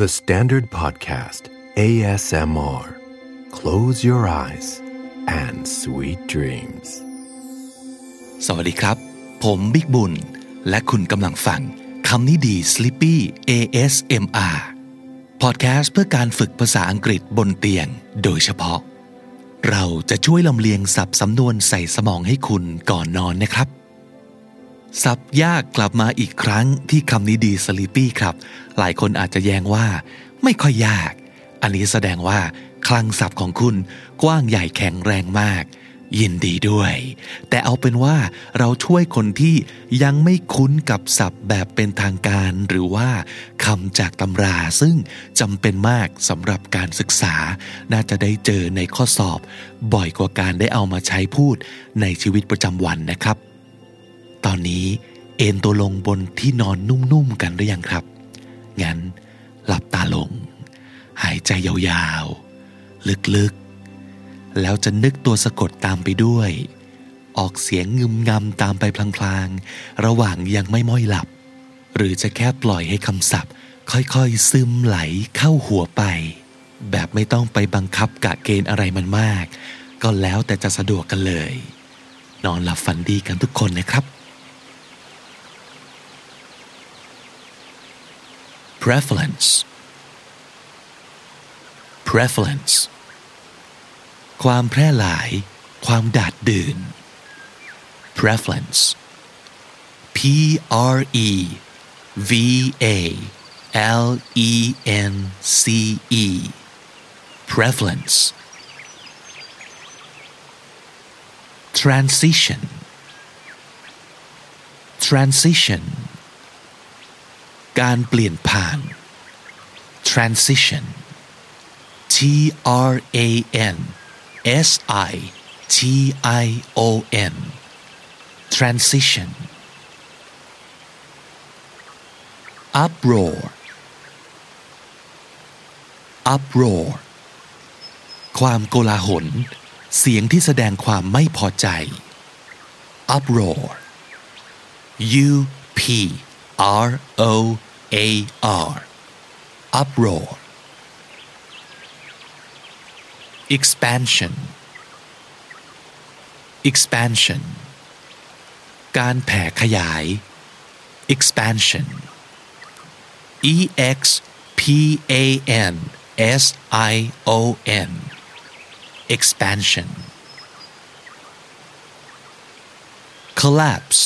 The Standard Podcast ASMR Close your eyes and sweet dreams สวัสดีครับ ผมบิ๊กบุญ และคุณกำลังฟังคำนี้ดี Sleepy ASMR พอดแคสต์เพื่อการฝึกภาษาอังกฤษบนเตียงโดยเฉพาะ เราจะช่วยลำเลียงสับสำนวนใส่สมองให้คุณก่อนนอนนะครับสับยากกลับมาอีกครั้งที่คำนี้ดี Sleepy ครับ หลายคนอาจจะแย้งว่า ไม่ค่อยยาก อันนี้แสดงว่าคลังศัพท์ของคุณกว้างใหญ่แข็งแรงมาก ยินดีด้วย แต่เอาเป็นว่าเราช่วยคนที่ยังไม่คุ้นกับศัพท์แบบเป็นทางการ หรือว่าคำจากตำราซึ่งจำเป็นมากสำหรับการศึกษา น่าจะได้เจอในข้อสอบ บ่อยกว่าการได้เอามาใช้พูดในชีวิตประจำวันนะครับ ตอนนี้เอนตัวลงบนที่นอนนุ่มๆกันหรือยังครับ งั้น หลับตาลง หายใจยาวๆ ลึกๆ แล้วจะนึกตัวสะกดตามไปด้วย ออกเสียงงึมงำตามไปพลางๆ ระหว่างยังไม่ม้อยหลับ หรือจะแค่ปล่อยให้คำศัพท์ ค่อยๆ ซึมไหลเข้าหัวไป แบบไม่ต้องไปบังคับกะเกณฑ์อะไรมันมาก ก็แล้วแต่จะสะดวกกันเลย นอนหลับฝันดีกันทุกคนนะครับ prevalence prevalence ความแพร่หลาย ความดาดดื่น. Prevalence P R E V A L E N C E. Prevalence transition. Transition. การเปลี่ยนผ่าน transition T R A N S I T I O N transition uproar uproar ความโกลาหล เสียงที่แสดงความไม่พอใจ uproar U P R O A R uproar expansion expansion การแผ่ขยาย expansion E X P A N S I O N expansion collapse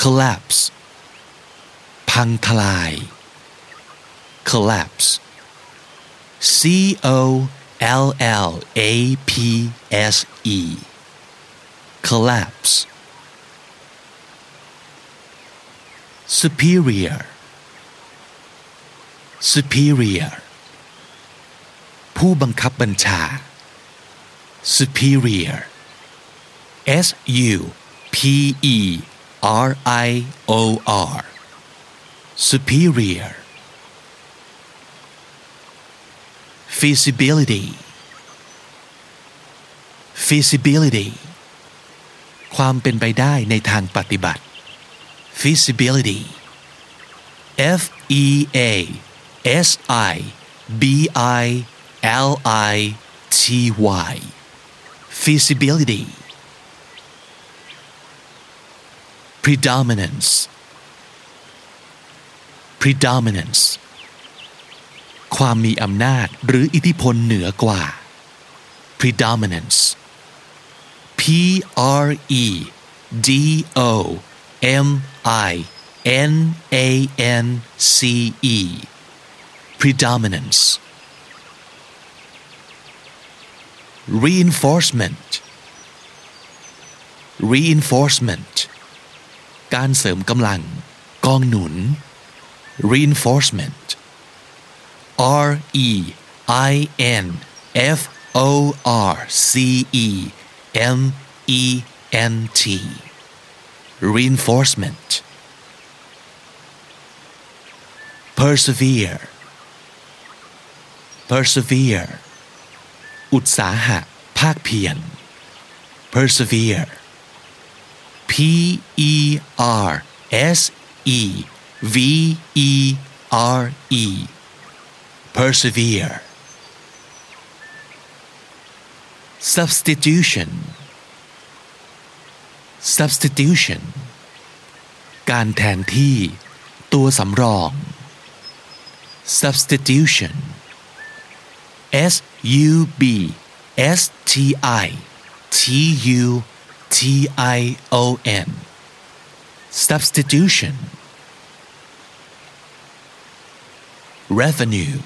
collapse พังทลาย collapse C O L L A P S E collapse superior superior ผู้บังคับบัญชา superior S U P E R I O R superior feasibility feasibility ความเป็นไปได้ในทางปฏิบัติ feasibility F E A S I B I L I T Y feasibility predominance predominance ความมีอำนาจหรืออิทธิพลเหนือกว่า predominance P R E D O M I N A N C E predominance reinforcement reinforcement การเสริมกำลัง กองหนุน reinforcement R E I N F O R C E M E N T reinforcement persevere persevere อุตสาหะ ภาคเพียร persevere P E R S E V E R E persevere substitution substitution การแทนที่ ตัวสำรอง substitution S U B S T I T U T I O N substitution revenue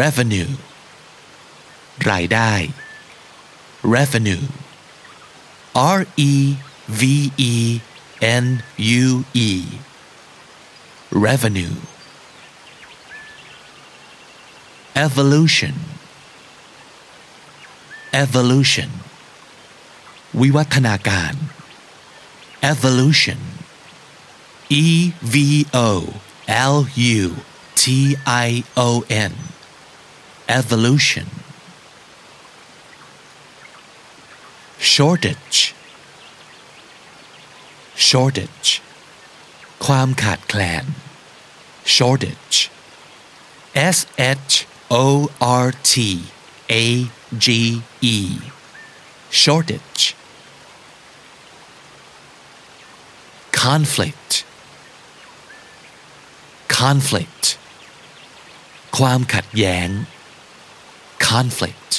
revenue รายได้ revenue R E V E N U E revenue evolution evolution วิวัฒนาการ evolution E V O L U T I O N evolution shortage shortage ความขาดแคลน shortage S H O R T A G E shortage conflict conflict ความขัดแย้ง conflict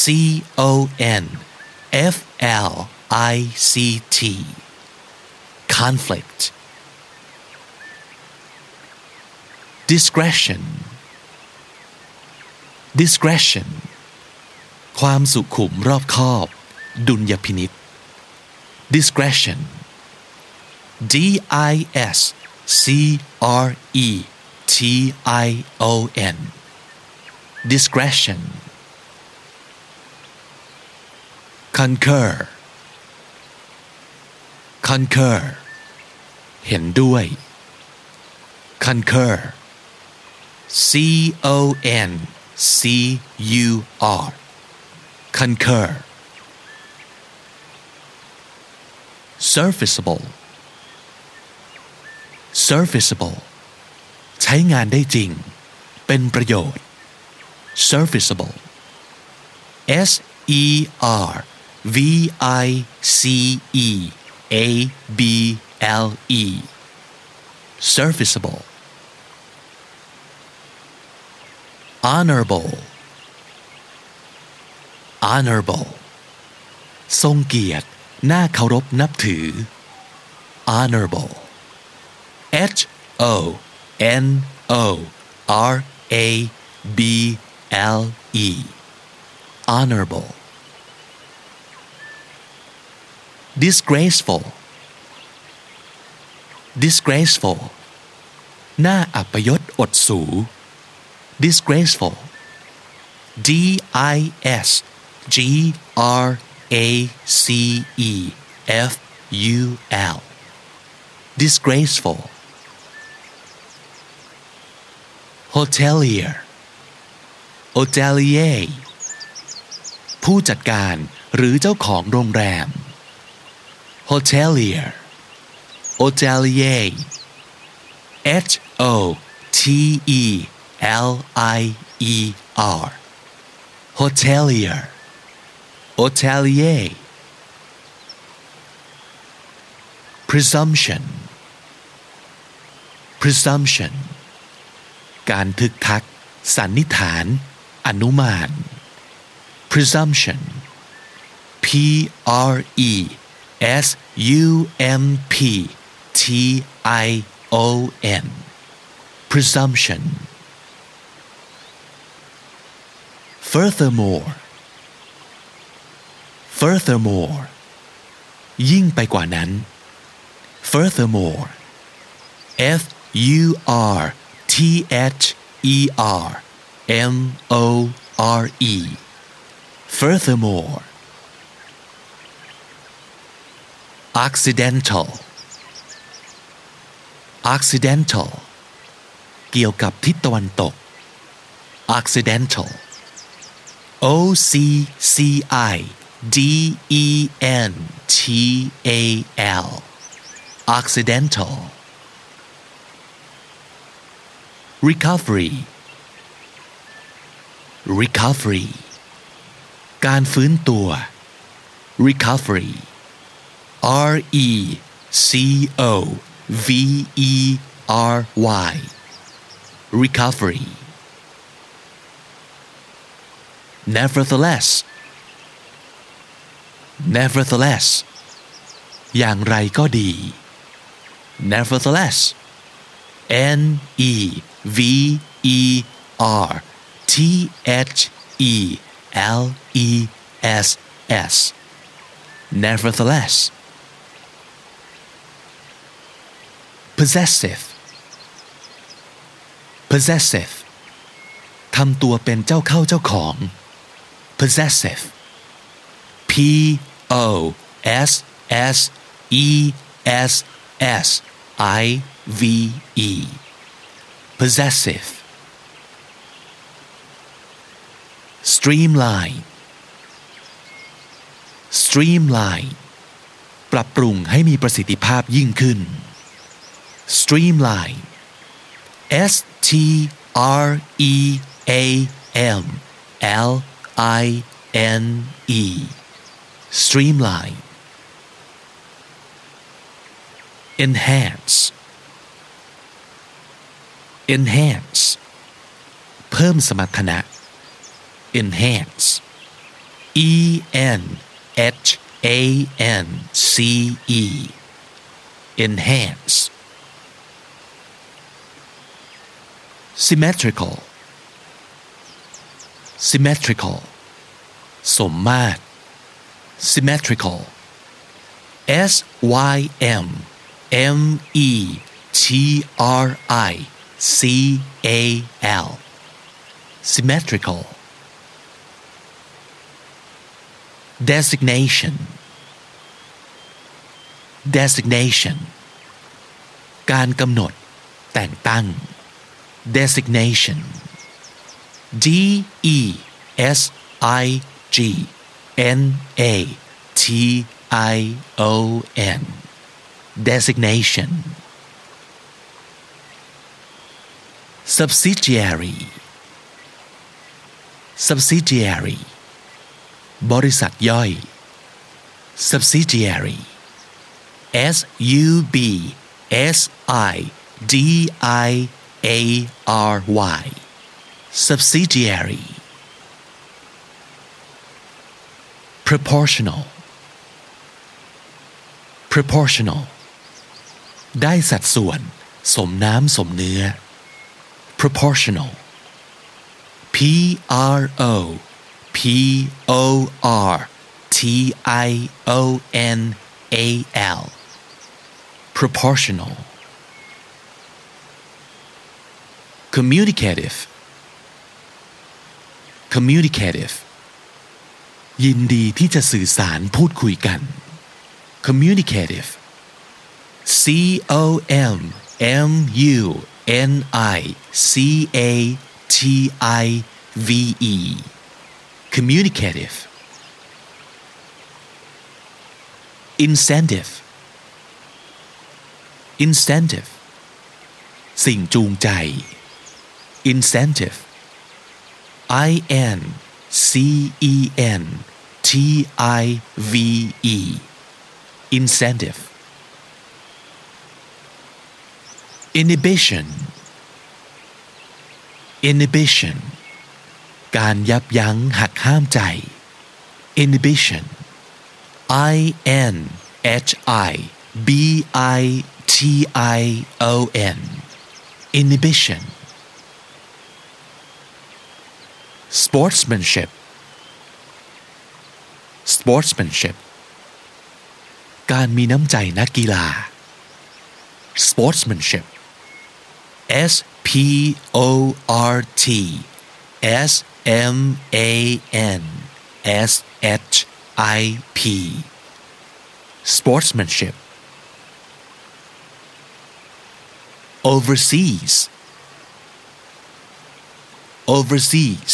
C O N F L I C T conflict discretion discretion ความสุขุมรอบคอบ ดุลยพินิษ discretion D I S C R E T I O N discretion concur concur เห็นด้วย concur C O N C U R concur serviceable Serviceable ใช้งานได้จริง เป็นประโยชน์ serviceable S E R V I C E A B L E serviceable honorable honorable ทรงเกียรติน่าเคารพนับถือ honorable H O N O R A B L E honorable disgraceful disgraceful น่าอัปยศอดสู disgraceful D I S G R A C E F U L disgraceful Hotelier hotelier ผู้จัดการหรือเจ้าของโรงแรม hotelier hotelier H O T E L I E R hotelier hotelier presumption presumption การทึกทัก สันนิษฐาน อนุมาน presumption P R E S U M P T I O N presumption furthermore furthermore ยิ่งไปกว่านั้น furthermore F U R T H E R M O R E furthermore accidental accidental เกี่ยวกับทิศตะวันตก accidental O C C I D E N T A L accidental recovery recovery การฟื้นตัว recovery R E C O V E R Y recovery nevertheless nevertheless อย่างไรก็ดี nevertheless N E V E R T H E L E S S nevertheless possessive possessive ทำตัวเป็นเจ้าเข้าเจ้าของ possessive P O S S E S S I V E possessive streamline streamline ปรับปรุงให้มีประสิทธิภาพยิ่งขึ้น streamline S T R E A M L I N E streamline enhance enhance เพิ่มสมรรถนะ enhance E N H A N C E enhance symmetrical symmetrical สมมาตร symmetrical S Y M M E T R I C A L symmetrical designation designation การกำหนด แต่งตั้ง designation D E S I G N A T I O N designation Subsidiary subsidiary บริษัทย่อย subsidiary S U B S I D I A R Y subsidiary proportional proportional ได้สัดส่วน สมน้ำสมเนื้อ proportional P R O P O R T I O N A L proportional communicative communicative ยินดีที่จะสื่อสารพูดคุยกัน communicative C O M M U N I C A T I V E communicative incentive incentive สิ่งจูงใจ incentive I N C E N T I V E incentive Inhibition inhibition การยับยั้งหักห้ามใจ inhibition I N H I B I T I O N inhibition sportsmanship sportsmanship การมีน้ำใจนักกีฬา sportsmanship S P O R T S M A N S H I P sportsmanship overseas overseas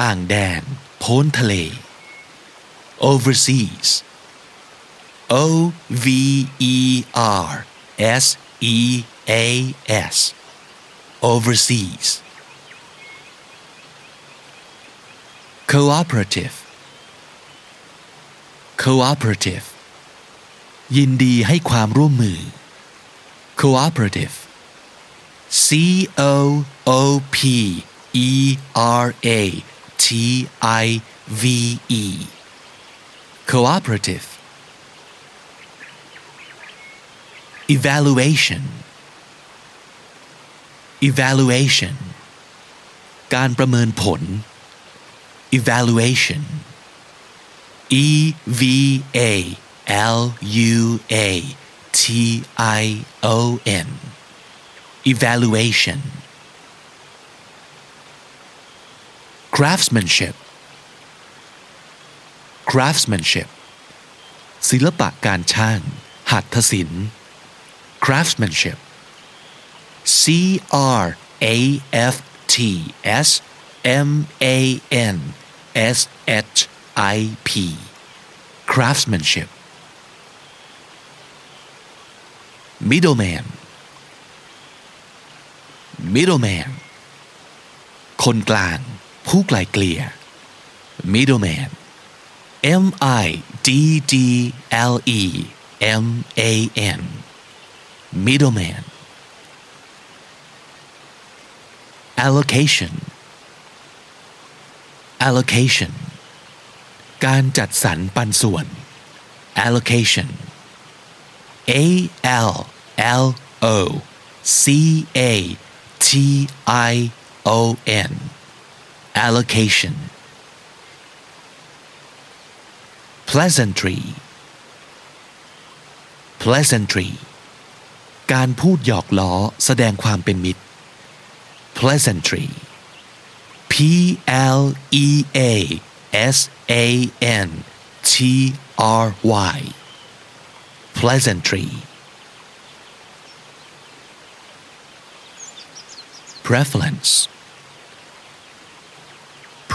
ต่างแดน พ้นทะเล overseas O V E R S E A S overseas cooperative cooperative ยินดีให้ความร่วมมือ cooperative C O O P E R A T I V E cooperative evaluation Evaluation การประเมินผล evaluation E V A L U A T I O N evaluation craftsmanship craftsmanship ศิลปะการช่างหัตถศิลป์ craftsmanship C R A F T S M A N S H I P craftsmanship middleman middleman คนกลาง ผู้ไกลเกลี่ย middleman M I D D L E M A N middleman Allocation allocation การจัดสรรปันส่วน allocation A L L O C A T I O N allocation pleasantry pleasantry การพูดหยอกล้อแสดงความเป็นมิตร pleasantry. P L E A S A N T R Y. Pleasantry. Prevalence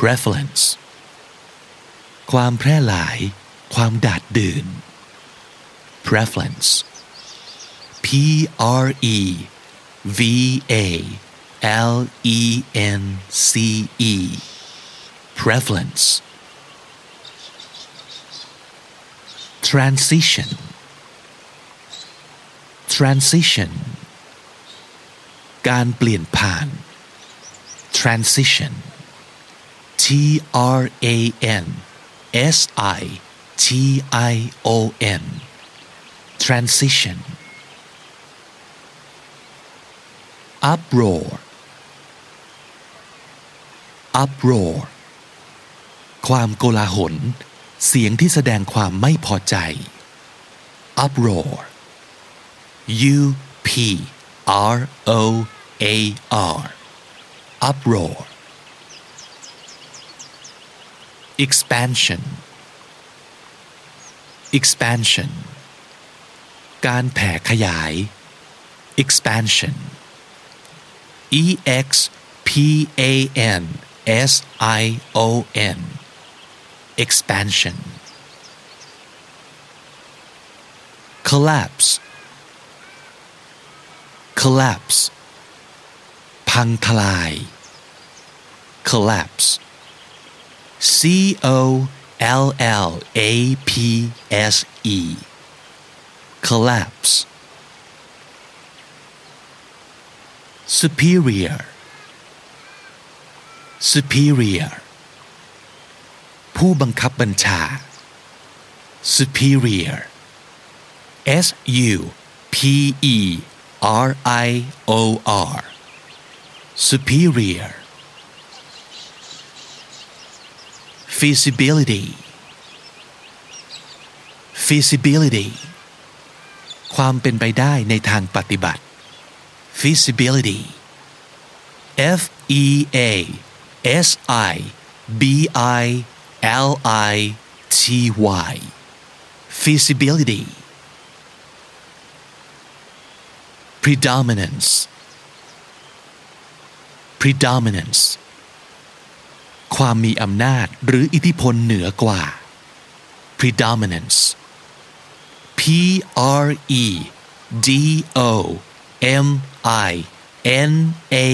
prevalence ความแพร่หลาย ความดาดดื่น. Prevalence P R E V A. L E N C E prevalence transition transition การเปลี่ยนผ่าน transition T R A N S I T I O N transition uproar Uproar ความโกลาหล เสียงที่แสดงความไม่พอใจ uproar U P R O A R uproar expansion expansion การแผ่ขยาย expansion E X P A N S I O N expansion collapse collapse พังทลาย collapse C O L L A P S E collapse superior Superior ผู้บังคับบัญชา superior S U P E R I O R superior feasibility feasibility ความเป็นไปได้ในทางปฏิบัติ feasibility F E A S I B I L I T Y feasibility predominance predominance ความมีอำนาจหรืออิทธิพลเหนือกว่า predominance P R E D O M I N A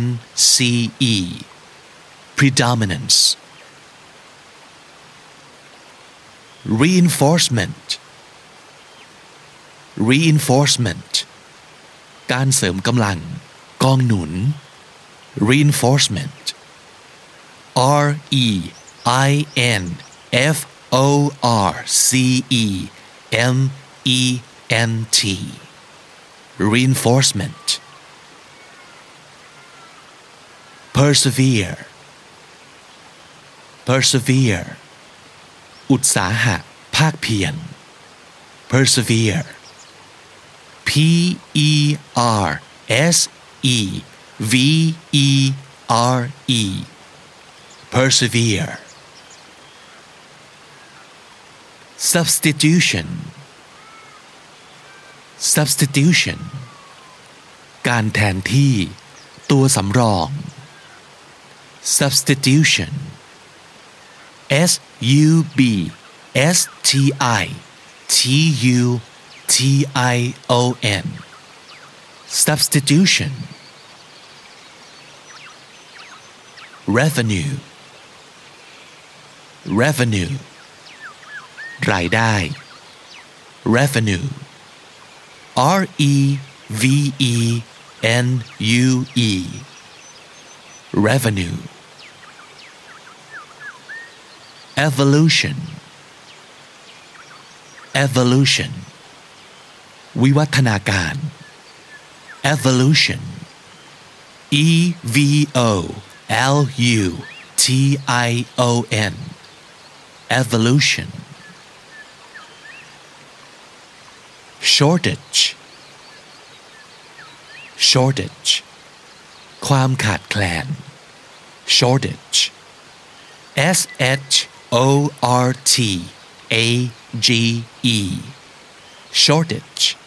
N C E predominance reinforcement reinforcement การเสริมกำลังกองหนุน reinforcement R E I N F O R C E M E N T reinforcement persevere persevere อุตสาหะ ภาคเพียร persevere P E R S E V E R E persevere substitution substitution การแทนที่ ตัวสำรอง substitution S U B S T I T U T I O N substitution revenue revenue รายได้ revenue R E V E N U E revenue evolution evolution วิวัฒนาการ evolution E V O L U T I O N evolution shortage shortage ความขาดแคลน shortage S H O R T A G E shortage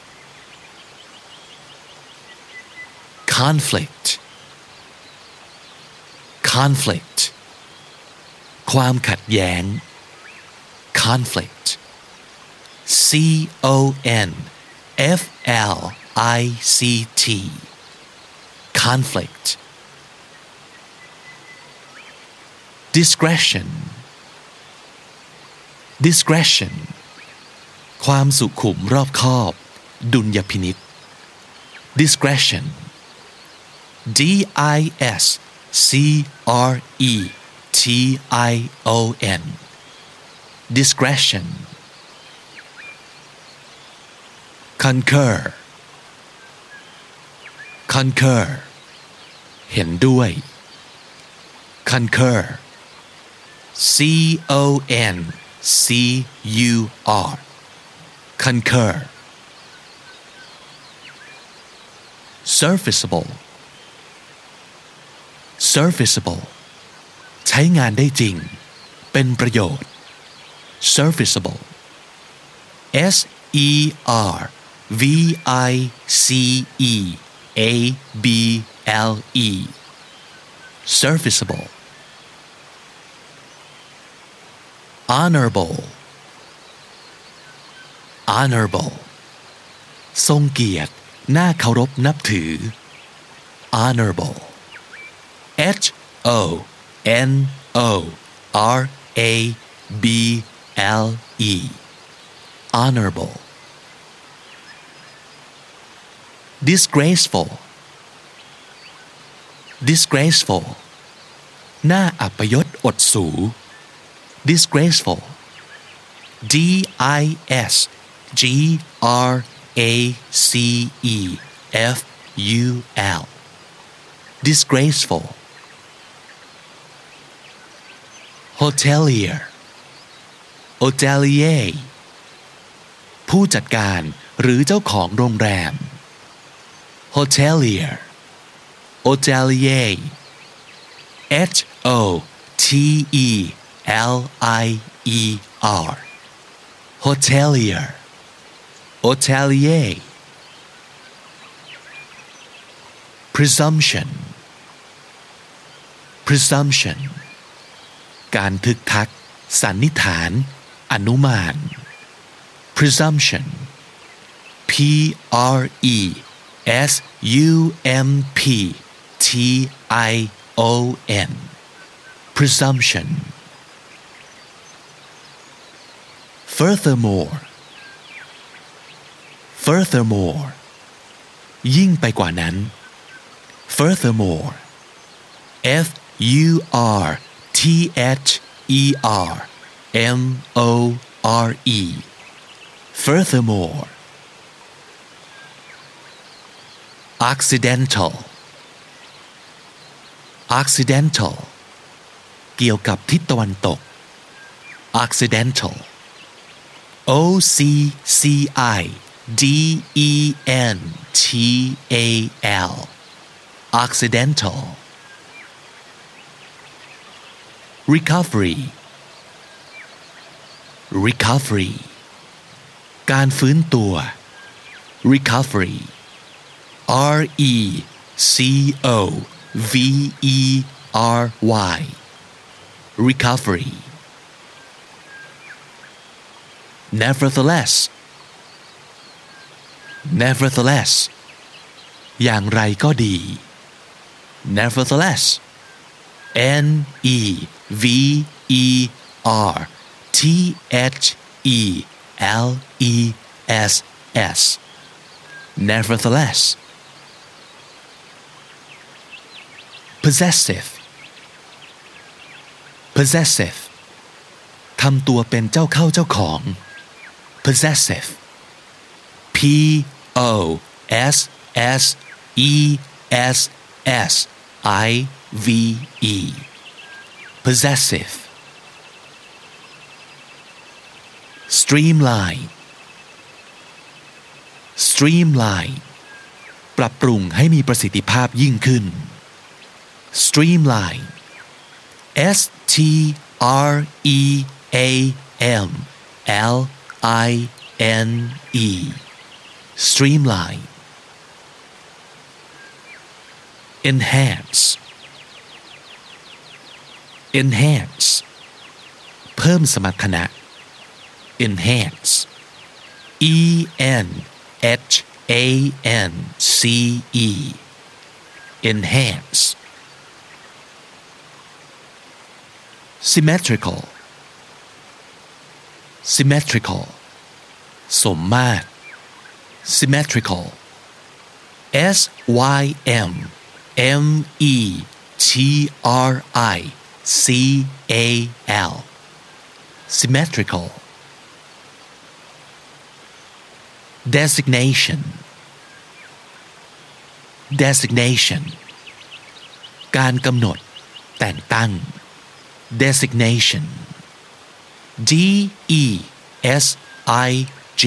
conflict conflict ความขัดแย้ง conflict C O N F L I C T conflict discretion Discretion ความสุขุมรอบคอบ ดุลยพินิษ discretion D I S C R E T I O N discretion concur concur เห็นด้วย concur C O N C U R concur serviceable serviceable ใช้งานได้จริง เป็นประโยชน์ serviceable S E R V I C E A B L E serviceable Honorable honorable ทรงเกียรติน่าเคารพนับถือ honorable H O N O R A B L E honorable disgraceful disgraceful น่าอัปยศอดสู disgraceful D I S G R A C E F U L disgraceful hotelier hotelier ผู้จัดการหรือเจ้าของโรงแรม hotelier hotelier H O T E L I E R hotelier hotelier presumption presumption การทึกทัก สันนิษฐาน อนุมาน presumption P R E S U M P T I O N presumption furthermore furthermore ยิ่งไปกว่านั้น furthermore f u r t h e r m o r e furthermore occidental occidental เกี่ยวกับทิศตะวันตก occidental O C C I D E N T A L accidental recovery recovery การฟื้นตัว recovery R E C O V E R Y recovery Nevertheless nevertheless อย่างไรก็ดี nevertheless N E V E R T H E L E S S nevertheless possessive possessive ทำตัวเป็นเจ้าเข้าเจ้าของ possessive P O S S E S S I V E possessive streamline streamline ปรับปรุงให้มีประสิทธิภาพยิ่งขึ้น streamline S T R E A M L I N E streamline enhance enhance เพิ่มสมรรถนะ enhance E N H A N C E enhance symmetrical Symmetrical สมมาตร symmetrical S Y M M E T R I C A L symmetrical designation designation การกำหนดแต่งตั้ง designation D E S I G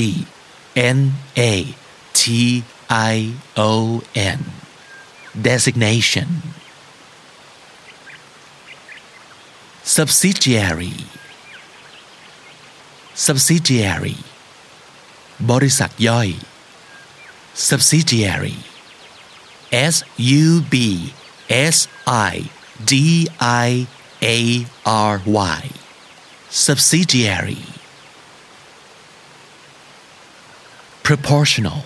N A T I O N designation subsidiary subsidiary บริษัทย่อย subsidiary S U B S I D I A R Y subsidiary proportional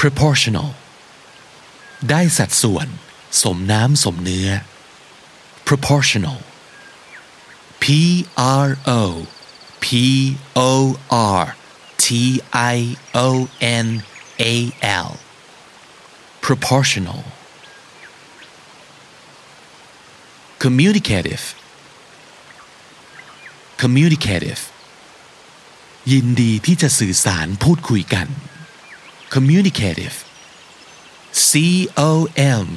proportional ได้สัดส่วน สมน้ำสมเนื้อ proportional P R O P O R T I O N A L proportional communicative Communicative ยินดีที่จะสื่อสารพูดคุยกัน communicative C O M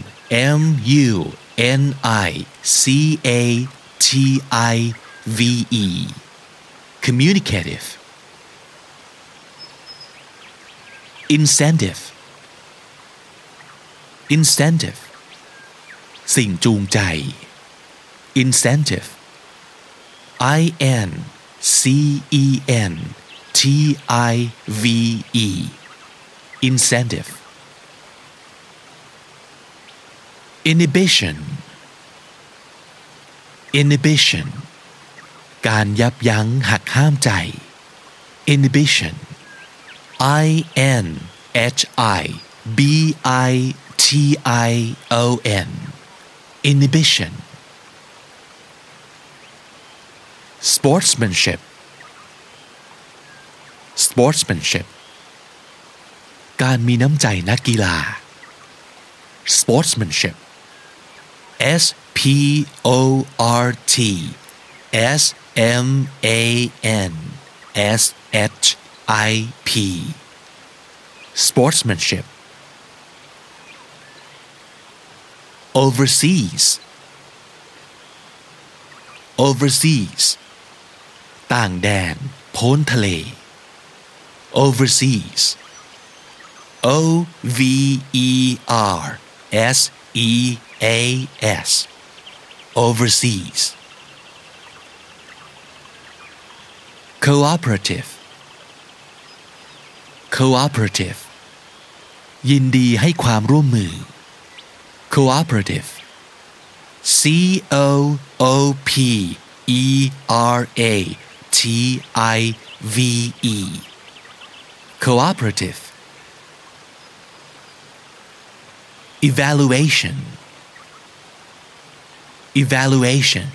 M U N I C A T I V E communicative incentive incentive สิ่งจูงใจ incentive I N C E N T I V E incentive inhibition inhibition การยับยั้งหักห้ามใจ inhibition I N H I B I T I O N inhibition Sportsmanship sportsmanship การมีน้ำใจนักกีฬา sportsmanship S P O R T S M A N S H I P sportsmanship overseas overseas ต่างแดน พ้นทะเล overseas O V E R S E A S overseas cooperative cooperative ยินดีให้ความร่วมมือ cooperative C O O P E R A T I V E cooperative evaluation evaluation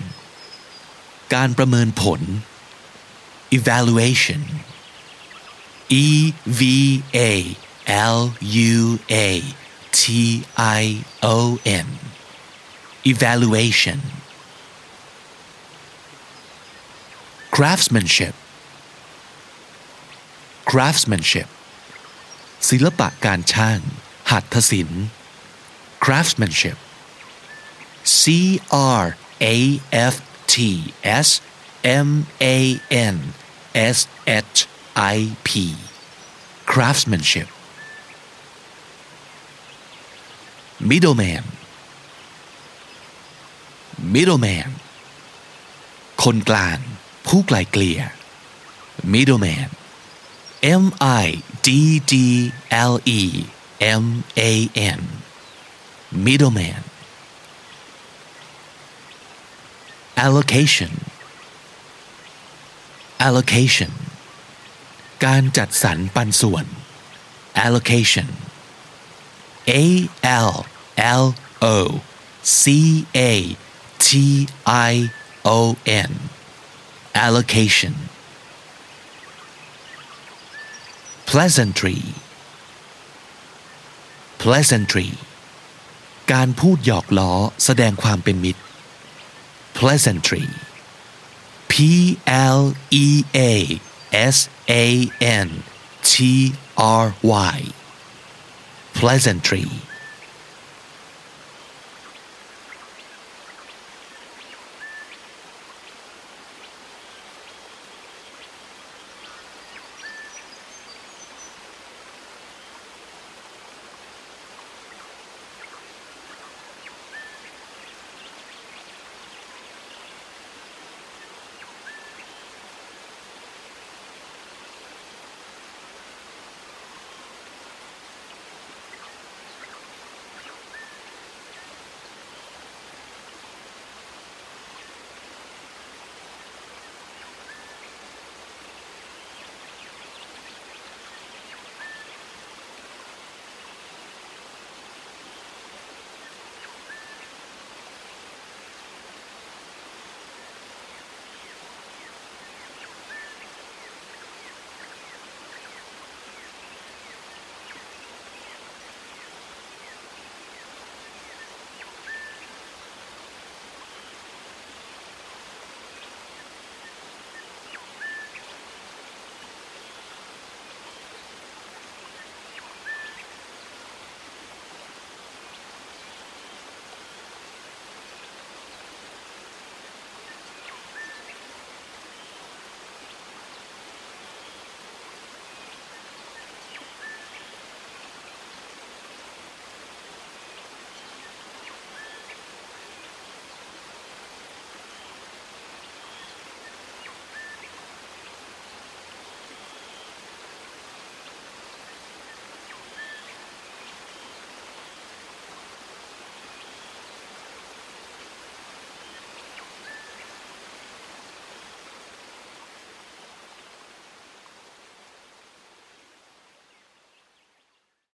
การประเมินผล evaluation E V A L U A T I O N evaluation Craftsmanship craftsmanship ศิลปะการช่าง หัตถศิลป์ craftsmanship C R A F T S M A N S H I P craftsmanship middleman middleman คนกลาง ผู้ไกลเกลี่ย middleman M I D D L E M A N middleman allocation allocation การจัดสรรปันส่วน allocation A L L O C A T I O N allocation pleasantry pleasantry การพูดหยอกล้อแสดงความเป็นมิตร pleasantry P L E A S A N T R Y pleasantry